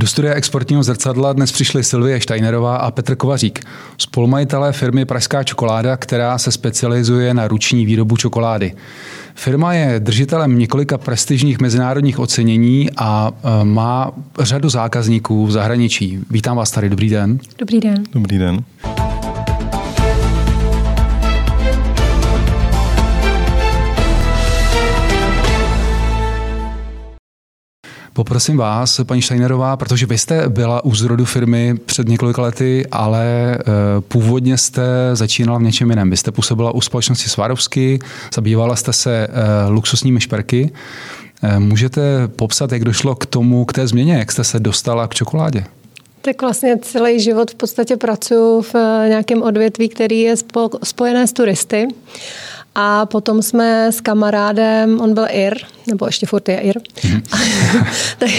Do studia exportního zrcadla dnes přišli Silvie Steinerová a Petr Kovařík, spolumajitelé firmy Pražská čokoláda, která se specializuje na ruční výrobu čokolády. Firma je držitelem několika prestižních mezinárodních ocenění a e, má řadu zákazníků v zahraničí. Vítám vás tady, dobrý den. Dobrý den. Dobrý den. Poprosím vás, paní Steinerová, protože vy jste byla u zrodu firmy před několika lety, ale e, původně jste začínala v něčem jiném. Vy jste působila u společnosti Swarovski, zabývala jste se e, luxusními šperky. E, můžete popsat, jak došlo k tomu, k té změně, jak jste se dostala k čokoládě? Tak vlastně celý život v podstatě pracuji v nějakém odvětví, který je spojené s turisty. A potom jsme s kamarádem, on byl Ir, nebo ještě furt je Ir, mm. tak,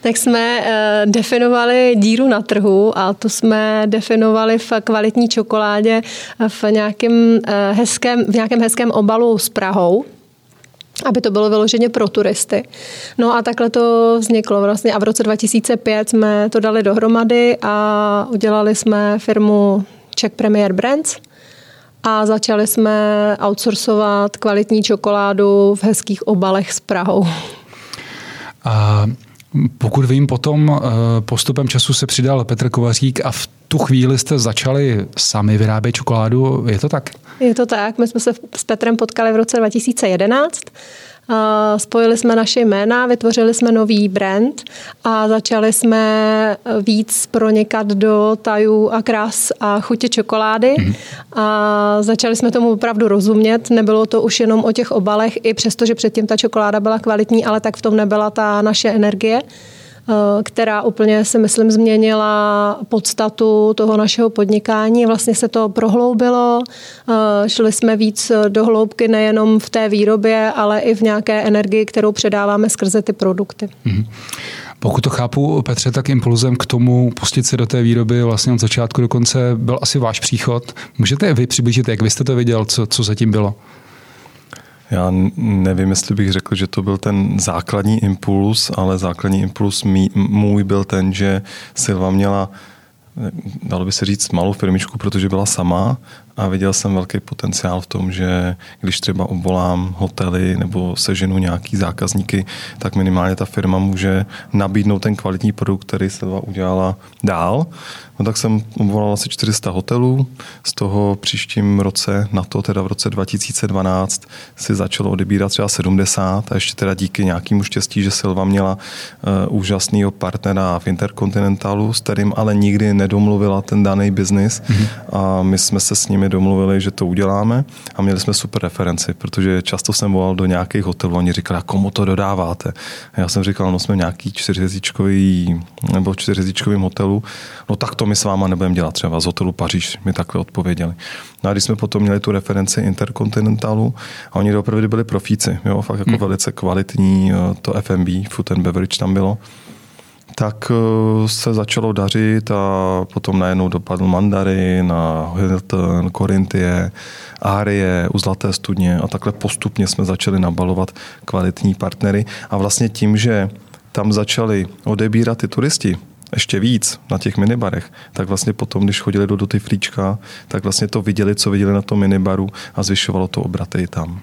tak jsme uh, definovali díru na trhu a to jsme definovali v kvalitní čokoládě v nějakém, uh, hezkém, v nějakém hezkém obalu s Prahou aby to bylo vyloženě pro turisty. No a takhle to vzniklo vlastně a v roce 2005 jsme to dali dohromady a udělali jsme firmu Czech Premier Brands, a začali jsme outsourcovat kvalitní čokoládu v hezkých obalech s Prahou. A pokud vím, potom eh, postupem času se přidal Petr Kovařík a v tu chvíli jste začali sami vyrábět čokoládu, je to tak? Je to tak, my jsme se s Petrem potkali v roce 2011 Spojili jsme naše jména, vytvořili jsme nový brand a začali jsme víc pronikat do tajů a krás a chutě čokolády. Mm. A začali jsme tomu opravdu rozumět. Nebylo to už jenom o těch obalech, i přesto, že předtím ta čokoláda byla kvalitní, ale tak v tom nebyla ta naše energie. Eh, která úplně si myslím změnila podstatu toho našeho podnikání. Vlastně se to prohloubilo, eh, šli jsme víc do hloubky nejenom v té výrobě, ale i v nějaké energii, kterou předáváme skrze ty produkty. Mm-hmm. Pokud to chápu, Petře, tak impulzem k tomu pustit se do té výroby vlastně od začátku do konce byl asi váš příchod. Můžete vy přiblížit, jak vy jste to viděl, co, co zatím bylo? Já nevím, jestli bych řekl, že to byl ten základní impuls, ale základní impuls můj byl ten, že Silva měla dalo by se říct, malou firmičku, protože byla sama a viděl jsem velký potenciál v tom, že když třeba obvolám hotely nebo seženu nějaký zákazníky, tak minimálně ta firma může nabídnout ten kvalitní produkt, který Silva udělala dál. No tak jsem obvolal asi 400 hotelů, z toho příštím roce, na to teda v roce 2012, si začalo odebírat třeba 70 a ještě teda díky nějakému štěstí, že Silva měla uh, úžasného partnera v Intercontinentalu, s kterým ale nikdy nedomluvila ten daný biznis mm-hmm. a my jsme se s nimi domluvili, že to uděláme a měli jsme super referenci, protože často jsem volal do nějakých hotelů a oni říkali, a komu to dodáváte? A já jsem říkal, no jsme nějaký čtyřhvězdičkový nebo čtyřhvězdičkovým hotelu, no tak to my s váma nebudeme dělat třeba z hotelu Paříž, mi takhle odpověděli. No a když jsme potom měli tu referenci Intercontinentalu a oni opravdu byli profíci, jo, fakt jako hmm. velice kvalitní, eh, to FMB, Food and Beverage tam bylo, tak eh, se začalo dařit a potom najednou dopadl Mandarin na Hilton, Korintie, Arie, u Zlaté studně a takhle postupně jsme začali nabalovat kvalitní partnery a vlastně tím, že tam začali odebírat ty turisti, ještě víc na těch minibarech, tak vlastně potom, když chodili do, do ty flíčka, tak vlastně to viděli, co viděli na tom minibaru a zvyšovalo to obraty tam.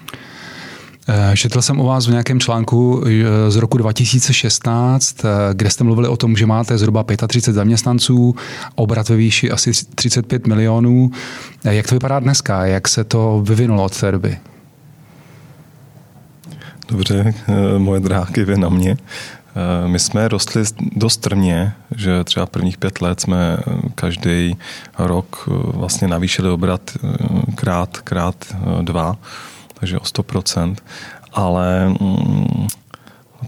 Eh, četl jsem o vás v nějakém článku eh, z roku 2016, eh, kde jste mluvili o tom, že máte zhruba 35 zaměstnanců, obrat ve výši asi 35 milionů. Jak to vypadá dneska? Jak se to vyvinulo od té doby? Dobře, moje dráky vy na mě. My jsme rostli dost trmě, že třeba prvních pět let jsme každý rok vlastně navýšili obrat krát, krát dva takže o 100%, ale mm,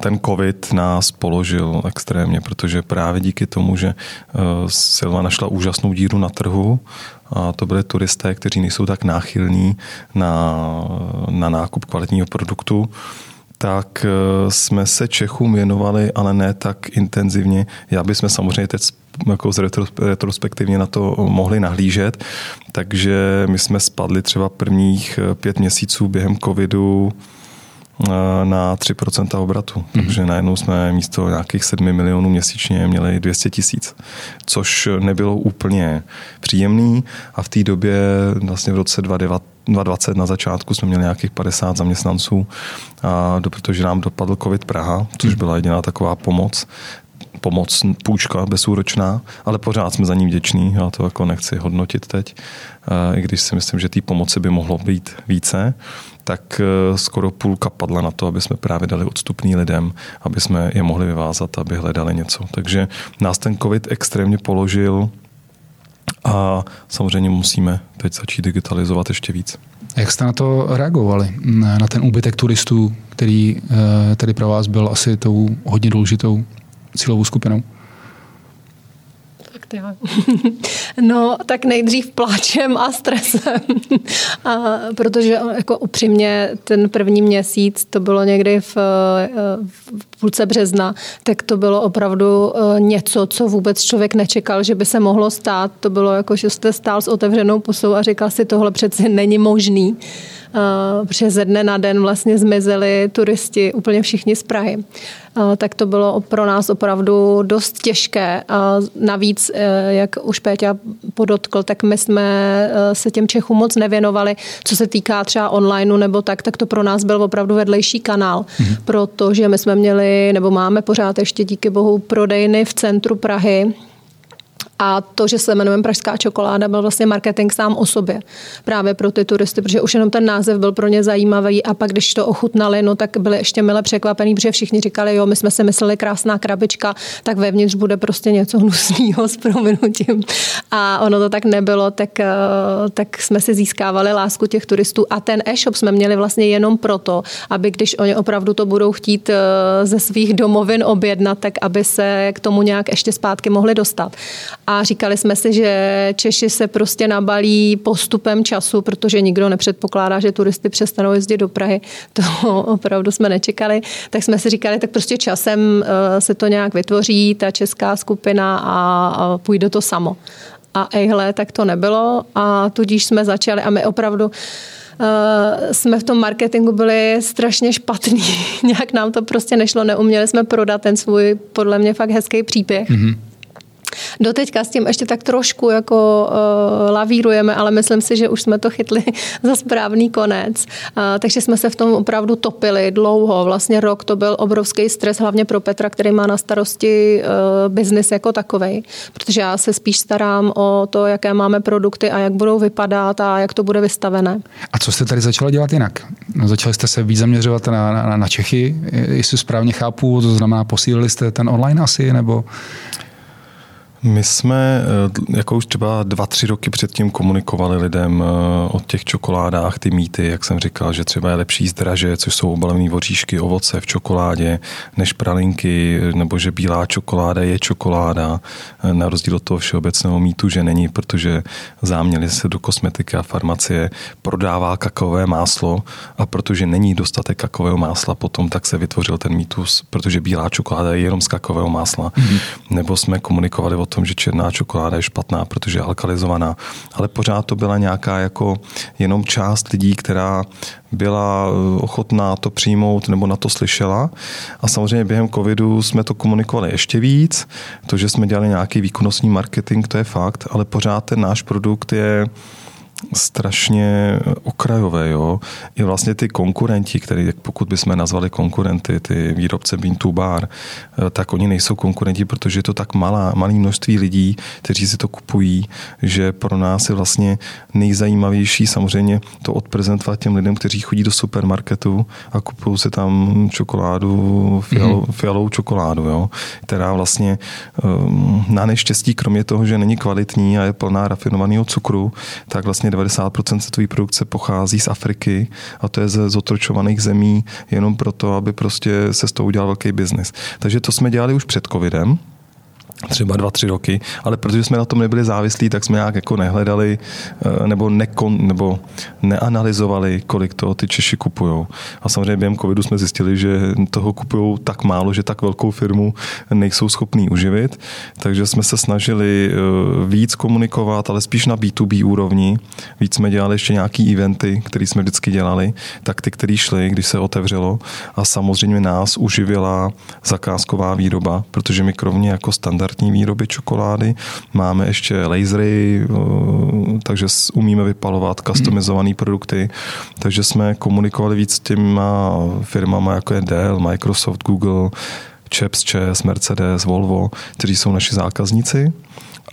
ten covid nás položil extrémně, protože právě díky tomu, že eh, Silva našla úžasnou díru na trhu, a to byly turisté, kteří nejsou tak náchylní na, na nákup kvalitního produktu, tak eh, jsme se Čechům věnovali, ale ne tak intenzivně. Já bychom samozřejmě teď jako z retrospektivně na to mohli nahlížet, takže my jsme spadli třeba prvních eh, pět měsíců během covidu na 3% obratu. Mm-hmm. Takže najednou jsme místo nějakých 7 milionů měsíčně měli 200 tisíc, což nebylo úplně příjemný a v té době vlastně v roce 2020 na začátku jsme měli nějakých 50 zaměstnanců, a do, protože nám dopadl COVID Praha, což byla jediná taková pomoc, pomoc, půjčka bezúročná, ale pořád jsme za ní vděční, já to jako nechci hodnotit teď, i když si myslím, že té pomoci by mohlo být více tak eh, skoro půlka padla na to, aby jsme právě dali odstupný lidem, aby jsme je mohli vyvázat, aby hledali něco. Takže nás ten COVID extrémně položil a samozřejmě musíme teď začít digitalizovat ještě víc. Jak jste na to reagovali? Na ten úbytek turistů, který eh, tedy pro vás byl asi tou hodně důležitou cílovou skupinou? já. no, tak nejdřív pláčem a stresem. a, protože jako upřímně ten první měsíc, to bylo někdy v, v půlce března, tak to bylo opravdu e, něco, co vůbec člověk nečekal, že by se mohlo stát. To bylo jako, že jste stál s otevřenou pusou a říkal si, tohle přeci není možný. Eh, protože ze dne na den vlastně zmizeli turisti úplně všichni z Prahy. Eh, tak to bylo pro nás opravdu dost těžké. A navíc, eh, jak už Péťa podotkl, tak my jsme se těm Čechům moc nevěnovali, co se týká třeba onlineu nebo tak, tak to pro nás byl opravdu vedlejší kanál, mm-hmm. protože my jsme měli, nebo máme pořád ještě díky bohu prodejny v centru Prahy, a to, že se jmenujeme Pražská čokoláda, byl vlastně marketing sám o sobě. Právě pro ty turisty, protože už jenom ten název byl pro ně zajímavý a pak, když to ochutnali, no tak byli ještě mile překvapení, protože všichni říkali, jo, my jsme si mysleli krásná krabička, tak vevnitř bude prostě něco hnusného s prominutím. A ono to tak nebylo, tak, eh, tak jsme si získávali lásku těch turistů a ten e-shop jsme měli vlastně jenom proto, aby když oni opravdu to budou chtít eh, ze svých domovin objednat, tak aby se k tomu nějak ještě zpátky mohli dostat. A říkali jsme si, že Češi se prostě nabalí postupem času, protože nikdo nepředpokládá, že turisty přestanou jezdit do Prahy. To opravdu jsme nečekali. Tak jsme si říkali, tak prostě časem eh, se to nějak vytvoří, ta česká skupina a půjde to samo. A ejhle, tak to nebylo a tudíž jsme začali a my opravdu Uh, jsme v tom marketingu byli strašně špatní. Nějak nám to prostě nešlo, neuměli jsme prodat ten svůj podle mě fakt hezký příběh. Mm-hmm. Doteďka s tím ještě tak trošku jako uh, lavírujeme, ale myslím si, že už jsme to chytli za správný konec. Uh, takže jsme se v tom opravdu topili dlouho. Vlastně rok to byl obrovský stres, hlavně pro Petra, který má na starosti uh, biznis jako takový, protože já se spíš starám o to, jaké máme produkty a jak budou vypadat a jak to bude vystavené. A co jste tady začala dělat jinak? No, začali jste se víc zaměřovat na, na, na Čechy, jestli správně chápu, to znamená posílili jste ten online asi, nebo... My jsme eh, jako už třeba dva, tři roky předtím komunikovali lidem eh, o těch čokoládách, ty mýty, jak jsem říkal, že třeba je lepší zdraže, což jsou obalené voříšky, ovoce v čokoládě, než pralinky, nebo že bílá čokoláda je čokoláda, eh, na rozdíl od toho všeobecného mýtu, že není, protože záměli se do kosmetiky a farmacie prodává kakaové máslo a protože není dostatek kakaového másla potom, tak se vytvořil ten mýtus, protože bílá čokoláda je jenom z kakaového másla. Mm-hmm. Nebo jsme komunikovali o tom, že černá čokoláda je špatná, protože je alkalizovaná, ale pořád to byla nějaká jako jenom část lidí, která byla eh, ochotná to přijmout nebo na to slyšela. A samozřejmě během covidu jsme to komunikovali ještě víc. To, že jsme dělali nějaký výkonnostní marketing, to je fakt, ale pořád ten náš produkt je strašně okrajové. Jo? I vlastně ty konkurenti, který pokud bychom nazvali konkurenty, ty výrobce Bean to Bar, eh, tak oni nejsou konkurenti, protože je to tak malá, malý množství lidí, kteří si to kupují, že pro nás je vlastně nejzajímavější samozřejmě to odprezentovat těm lidem, kteří chodí do supermarketu a kupují si tam čokoládu, fialou, mm-hmm. fialovou čokoládu, jo? která vlastně um, na neštěstí, kromě toho, že není kvalitní a je plná rafinovaného cukru, tak vlastně 90% světové produkce pochází z Afriky a to je ze zotročovaných zemí jenom proto, aby prostě se z toho udělal velký biznis. Takže to jsme dělali už před covidem, třeba dva, tři roky, ale protože jsme na tom nebyli závislí, tak jsme nějak jako nehledali eh, nebo, nekon, nebo neanalyzovali, kolik to ty Češi kupují. A samozřejmě během covidu jsme zjistili, že toho kupují tak málo, že tak velkou firmu nejsou schopní uživit, takže jsme se snažili eh, víc komunikovat, ale spíš na B2B úrovni. Víc jsme dělali ještě nějaký eventy, které jsme vždycky dělali, tak ty, které šly, když se otevřelo a samozřejmě nás uživila zakázková výroba, protože my kromě jako standard standardní výroby čokolády. Máme ještě lasery, takže umíme vypalovat customizované produkty. Takže jsme komunikovali víc s těma firmama, jako je Dell, Microsoft, Google, Chaps, Chess, Mercedes, Volvo, kteří jsou naši zákazníci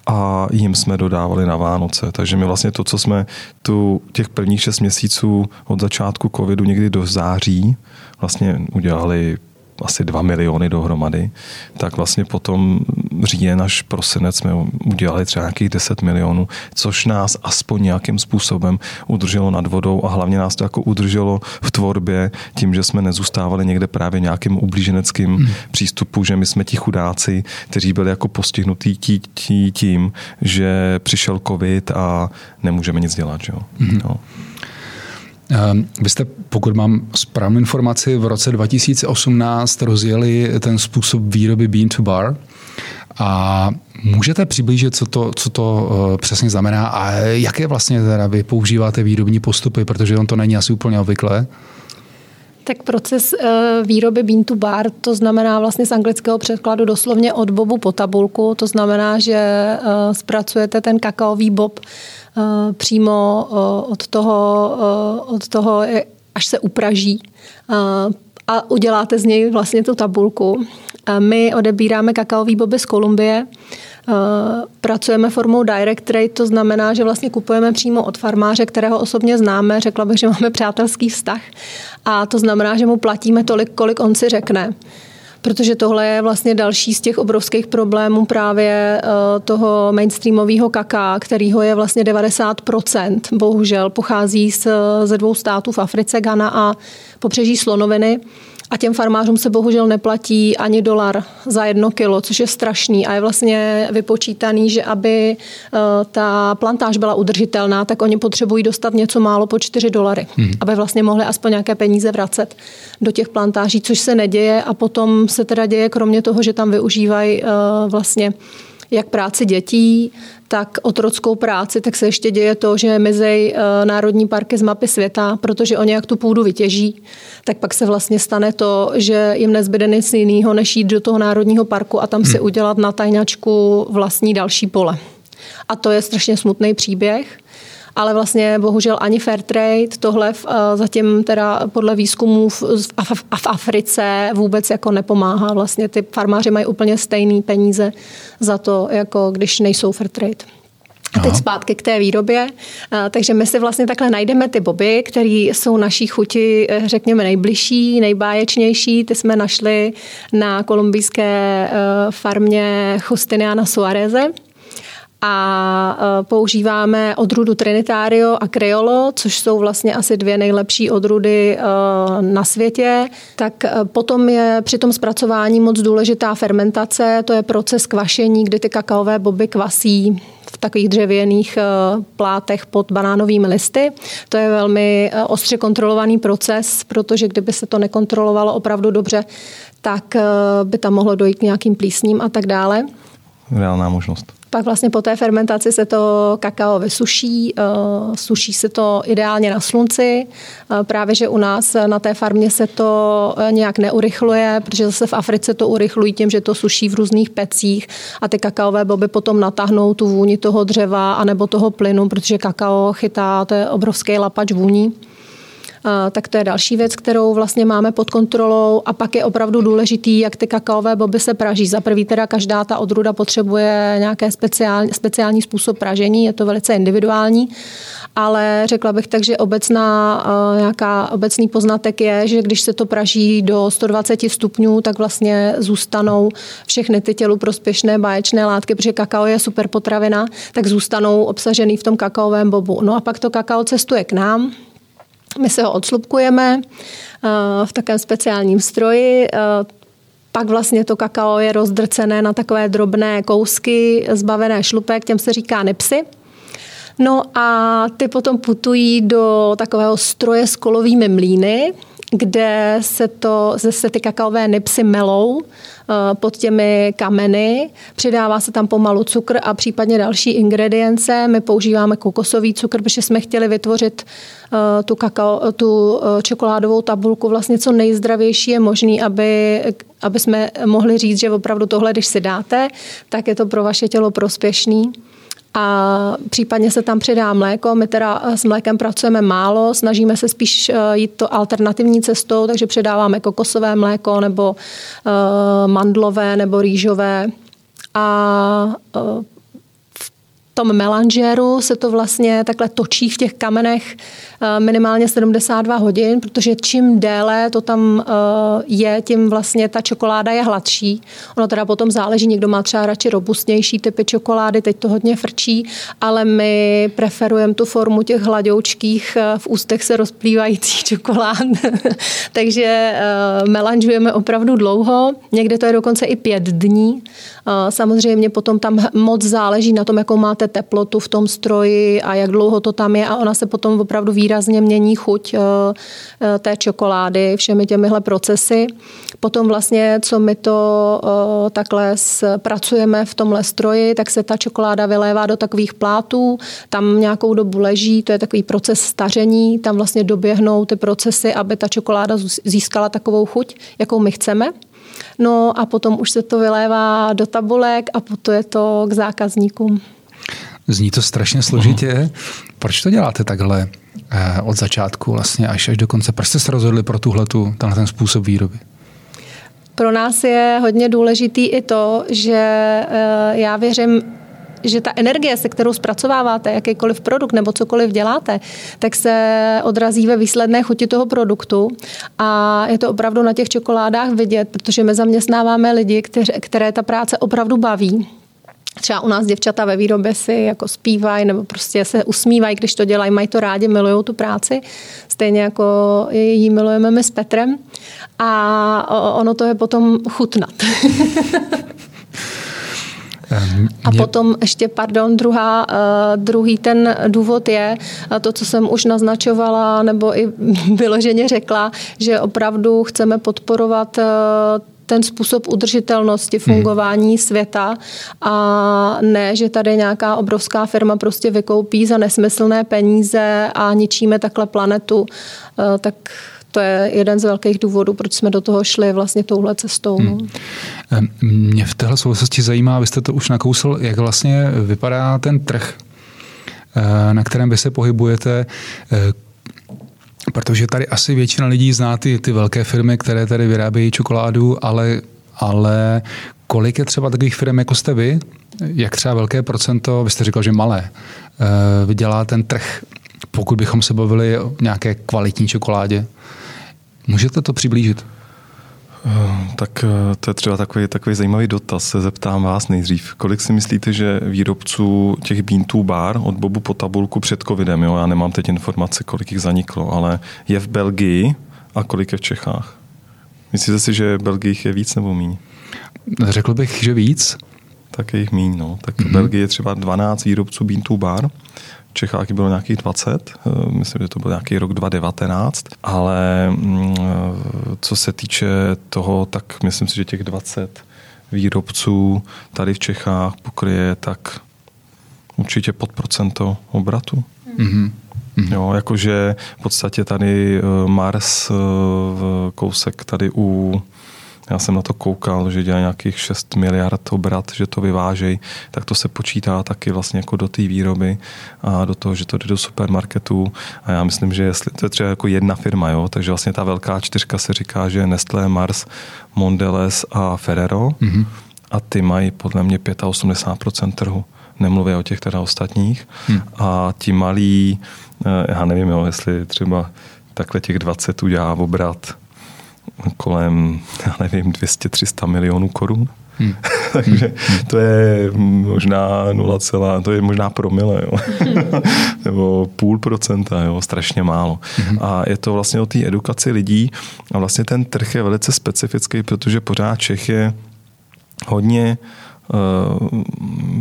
a jim jsme dodávali na Vánoce. Takže my vlastně to, co jsme tu těch prvních šest měsíců od začátku covidu někdy do září vlastně udělali asi 2 miliony dohromady, tak vlastně potom říjen až prosinec jsme udělali třeba nějakých 10 milionů, což nás aspoň nějakým způsobem udrželo nad vodou a hlavně nás to jako udrželo v tvorbě tím, že jsme nezůstávali někde právě nějakým ublíženeckým hmm. přístupu, že my jsme ti chudáci, kteří byli jako postihnutí tí, tí, tím, že přišel covid a nemůžeme nic dělat. Že jo? Hmm. No. Ehm, vy jste, pokud mám správnou informaci, v roce 2018 rozjeli ten způsob výroby bean to bar. A můžete přiblížit, co to, co to eh, přesně znamená a jaké vlastně teda vy používáte výrobní postupy, protože on to není asi úplně obvyklé? Tak proces eh, výroby bean to bar, to znamená vlastně z anglického překladu doslovně od bobu po tabulku, to znamená, že eh, zpracujete ten kakaový bob Eh, přímo od toho, od toho, až se upraží a uděláte z něj vlastně tu tabulku. My odebíráme kakaový boby z Kolumbie, pracujeme formou direct trade, to znamená, že vlastně kupujeme přímo od farmáře, kterého osobně známe, řekla bych, že máme přátelský vztah a to znamená, že mu platíme tolik, kolik on si řekne protože tohle je vlastně další z těch obrovských problémů právě eh, toho mainstreamového kaká, kterýho je vlastně 90%. Bohužel pochází z, ze dvou států v Africe, Ghana a pobřeží Slonoviny. A těm farmářům se bohužel neplatí ani dolar za jedno kilo, což je strašný a je vlastně vypočítaný, že aby eh, ta plantáž byla udržitelná, tak oni potřebují dostat něco málo po 4 dolary, hmm. aby vlastně mohli aspoň nějaké peníze vracet do těch plantáží, což se neděje a potom se teda děje, kromě toho, že tam využívají eh, vlastně jak práci dětí, tak otrockou práci, tak se ještě děje to, že mizej eh, národní parky z mapy světa, protože oni jak tu půdu vytěží, tak pak se vlastně stane to, že jim nezbyde nic jiného, než jít do toho národního parku a tam si hmm. udělat na tajňačku vlastní další pole. A to je strašně smutný příběh ale vlastně bohužel ani fair trade tohle v, eh, zatím teda podle výzkumů v, v, v Africe vůbec jako nepomáhá. Vlastně ty farmáři mají úplně stejné peníze za to, jako když nejsou fair trade. A teď zpátky k té výrobě. Eh, takže my si vlastně takhle najdeme ty boby, které jsou naší chuti, eh, řekněme, nejbližší, nejbáječnější. Ty jsme našli na kolumbijské farmě Justiniana Suareze a e, používáme odrudu Trinitario a Criollo, což jsou vlastně asi dvě nejlepší odrudy e, na světě. Tak e, potom je při tom zpracování moc důležitá fermentace, to je proces kvašení, kdy ty kakaové boby kvasí v takových dřevěných plátech pod banánovými listy. To je velmi ostře kontrolovaný proces, protože kdyby se to nekontrolovalo opravdu dobře, tak by tam mohlo dojít k nějakým plísním a tak dále. Reálná možnost. Pak vlastně po té fermentaci se to kakao vysuší, eh, suší se to ideálně na slunci. Eh, právě, že u nás na té farmě se to eh, nějak neurychluje, protože zase v Africe to urychlují tím, že to suší v různých pecích a ty kakaové boby potom natáhnou tu vůni toho dřeva anebo toho plynu, protože kakao chytá, to je obrovský lapač vůní tak to je další věc, kterou vlastně máme pod kontrolou a pak je opravdu důležitý, jak ty kakaové boby se praží. Za prvý teda každá ta odruda potřebuje nějaké speciální, speciální způsob pražení, je to velice individuální, ale řekla bych tak, že obecná, nějaká obecný poznatek je, že když se to praží do 120 stupňů, tak vlastně zůstanou všechny ty tělu prospěšné báječné látky, protože kakao je super potravina, tak zůstanou obsažený v tom kakaovém bobu. No a pak to kakao cestuje k nám, my se ho odslupkujeme eh, v takém speciálním stroji. Eh, pak vlastně to kakao je rozdrcené na takové drobné kousky, zbavené šlupek, těm se říká nipsy. No a ty potom putují do takového stroje s kolovými mlíny, kde se, to, se ty kakaové nipsy melou eh, pod těmi kameny. Přidává se tam pomalu cukr a případně další ingredience. My používáme kokosový cukr, protože jsme chtěli vytvořit eh, tu, kakao, tu eh, čokoládovou tabulku vlastně co nejzdravější je možný, aby, aby jsme mohli říct, že opravdu tohle, když si dáte, tak je to pro vaše tělo prospěšný a případně se tam přidá mléko. My teda s mlékem pracujeme málo, snažíme se spíš eh, jít to alternativní cestou, takže přidáváme kokosové mléko nebo uh, mandlové nebo rýžové. A tom melanžéru se to vlastně takhle točí v těch kamenech eh, minimálně 72 hodin, protože čím déle to tam eh, je, tím vlastně ta čokoláda je hladší. Ono teda potom záleží, někdo má třeba radši robustnější typy čokolády, teď to hodně frčí, ale my preferujeme tu formu těch hladoučkých eh, v ústech se rozplývajících čokolád. Takže melanžujeme opravdu dlouho, někde to je dokonce i pět dní. Samozřejmě potom tam moc záleží na tom, jakou máte teplotu v tom stroji a jak dlouho to tam je a ona se potom opravdu výrazně mění chuť eh, eh, té čokolády všemi těmihle procesy. Potom vlastně, co my to eh, takhle pracujeme v tomhle stroji, tak se ta čokoláda vylévá do takových plátů, tam nějakou dobu leží, to je takový proces staření, tam vlastně doběhnou ty procesy, aby ta čokoláda získala takovou chuť, jakou my chceme. No a potom už se to vylévá do tabulek a potom je to k zákazníkům. Zní to strašně složitě. Proč to děláte takhle eh, od začátku vlastně až až do konce? Proč jste se rozhodli pro tuhletu, tenhle ten způsob výroby? Pro nás je hodně důležitý i to, že eh, já věřím, že ta energie, se kterou zpracováváte jakýkoliv produkt nebo cokoliv děláte, tak se odrazí ve výsledné chuti toho produktu a je to opravdu na těch čokoládách vidět, protože my zaměstnáváme lidi, které, které ta práce opravdu baví Třeba u nás děvčata ve výrobě si jako zpívají nebo prostě se usmívají, když to dělají, mají to rádi, milují tu práci. Stejně jako ji milujeme my s Petrem. A ono to je potom chutnat. A potom ještě, pardon, druhá, uh, druhý ten důvod je to, co jsem už naznačovala, nebo i vyloženě řekla, že opravdu chceme podporovat uh, ten způsob udržitelnosti hmm. fungování hmm. světa a ne, že tady nějaká obrovská firma prostě vykoupí za nesmyslné peníze a ničíme takhle planetu, eh, tak to je jeden z velkých důvodů, proč jsme do toho šli vlastně touhle cestou. Hmm. No. Mě v téhle souvislosti zajímá, vy jste to už nakousl, jak vlastně vypadá ten trh, eh, na kterém vy se pohybujete, eh, Protože tady asi většina lidí zná ty, ty velké firmy, které tady vyrábějí čokoládu, ale, ale kolik je třeba takových firm, jako jste vy? Jak třeba velké procento, vy jste říkal, že malé, eh, vydělá ten trh, pokud bychom se bavili o nějaké kvalitní čokoládě? Můžete to přiblížit? Eh, tak eh, to je třeba takový, takový zajímavý dotaz. Se zeptám vás nejdřív. Kolik si myslíte, že výrobců těch Bean Bar od Bobu po tabulku před covidem, jo, já nemám teď informace, kolik jich zaniklo, ale je v Belgii a kolik je v Čechách? Myslíte si, že v Belgii je víc nebo míň? Řekl bych, že víc. Tak je jich míň, no. Tak mm-hmm. v Belgii je třeba 12 výrobců Bean Bar Čechách bylo nějakých 20, eh, myslím, že to byl nějaký rok 2019, ale mm, eh, co se týče toho, tak myslím si, že těch 20 výrobců tady v Čechách pokryje tak určitě pod procento obratu. Mm-hmm. Jo, jakože v podstatě tady eh, Mars kousek tady u já jsem na to koukal, že dělá nějakých 6 miliard obrat, že to vyvážejí, tak to se počítá taky vlastně jako do té výroby a do toho, že to jde do supermarketů. A já myslím, že jestli, to je třeba jako jedna firma, jo, takže vlastně ta velká čtyřka se říká, že Nestlé, Mars, Mondelez a Ferrero mm-hmm. a ty mají podle mě 85% trhu nemluvě o těch teda ostatních. Hmm. A ti malí, eh, já nevím, jo, jestli třeba takhle těch 20 udělá obrat kolem, já nevím, 200-300 milionů korun. Hmm. Takže to je možná 0, to je možná promile, jo. nebo půl procenta, jo, strašně málo. Hmm. A je to vlastně o té edukaci lidí a vlastně ten trh je velice specifický, protože pořád Čech je hodně Uh,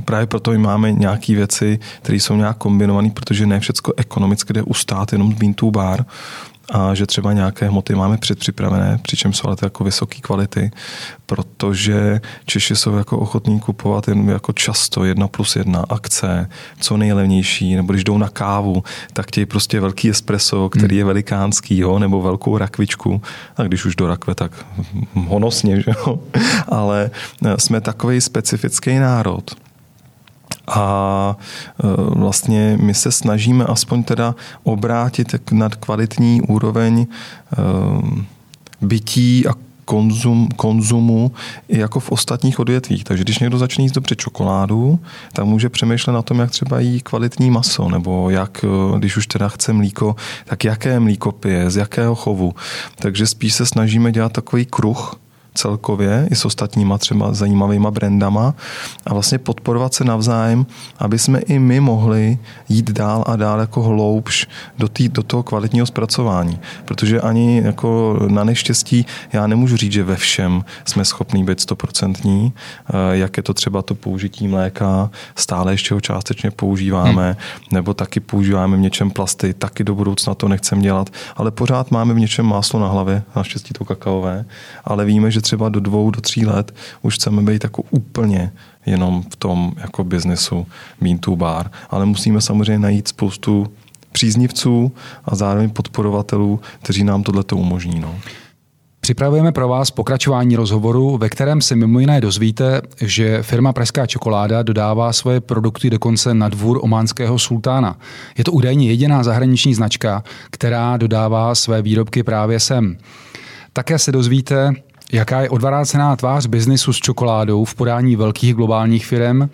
právě proto i máme nějaké věci, které jsou nějak kombinované, protože ne všechno ekonomicky jde ustát jenom z bean to bar a že třeba nějaké hmoty máme předpřipravené, přičem jsou ale to jako vysoké kvality, protože Češi jsou jako ochotní kupovat jen jako často jedna plus jedna akce, co nejlevnější, nebo když jdou na kávu, tak chtějí prostě velký espresso, který je velikánský, jo, nebo velkou rakvičku, a když už do rakve, tak honosně, že jo. Ale jsme takový specifický národ, a e, vlastně my se snažíme aspoň teda obrátit nad kvalitní úroveň e, bytí a konzum, konzumu jako v ostatních odvětvích. Takže když někdo začne jíst dobře čokoládu, tak může přemýšlet na tom, jak třeba jí kvalitní maso, nebo jak, e, když už teda chce mlíko, tak jaké mlíko pije, z jakého chovu. Takže spíš se snažíme dělat takový kruh, celkově i s ostatníma třeba zajímavýma brandama a vlastně podporovat se navzájem, aby jsme i my mohli jít dál a dál jako hloubš do, tý, do toho kvalitního zpracování. Protože ani jako na neštěstí já nemůžu říct, že ve všem jsme schopní být stoprocentní, eh, jak je to třeba to použití mléka, stále ještě ho částečně používáme, hmm. nebo taky používáme v něčem plasty, taky do budoucna to nechcem dělat, ale pořád máme v něčem máslo na hlavě, naštěstí to kakaové, ale víme, že třeba do dvou, do tří let už chceme být jako úplně jenom v tom jako biznesu bean to bar. Ale musíme samozřejmě najít spoustu příznivců a zároveň podporovatelů, kteří nám tohle to umožní. No. Připravujeme pro vás pokračování rozhovoru, ve kterém se mimo jiné dozvíte, že firma Pražská čokoláda dodává svoje produkty dokonce na dvůr ománského sultána. Je to údajně jediná zahraniční značka, která dodává své výrobky právě sem. Také se dozvíte, Jaká je odvrácená tvář biznisu s čokoládou v podání velkých globálních firm?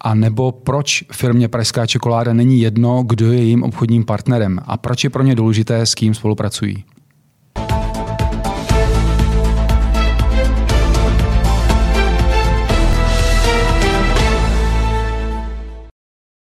A nebo proč firmě Pražská čokoláda není jedno, kdo je jejím obchodním partnerem a proč je pro ně důležité, s kým spolupracují?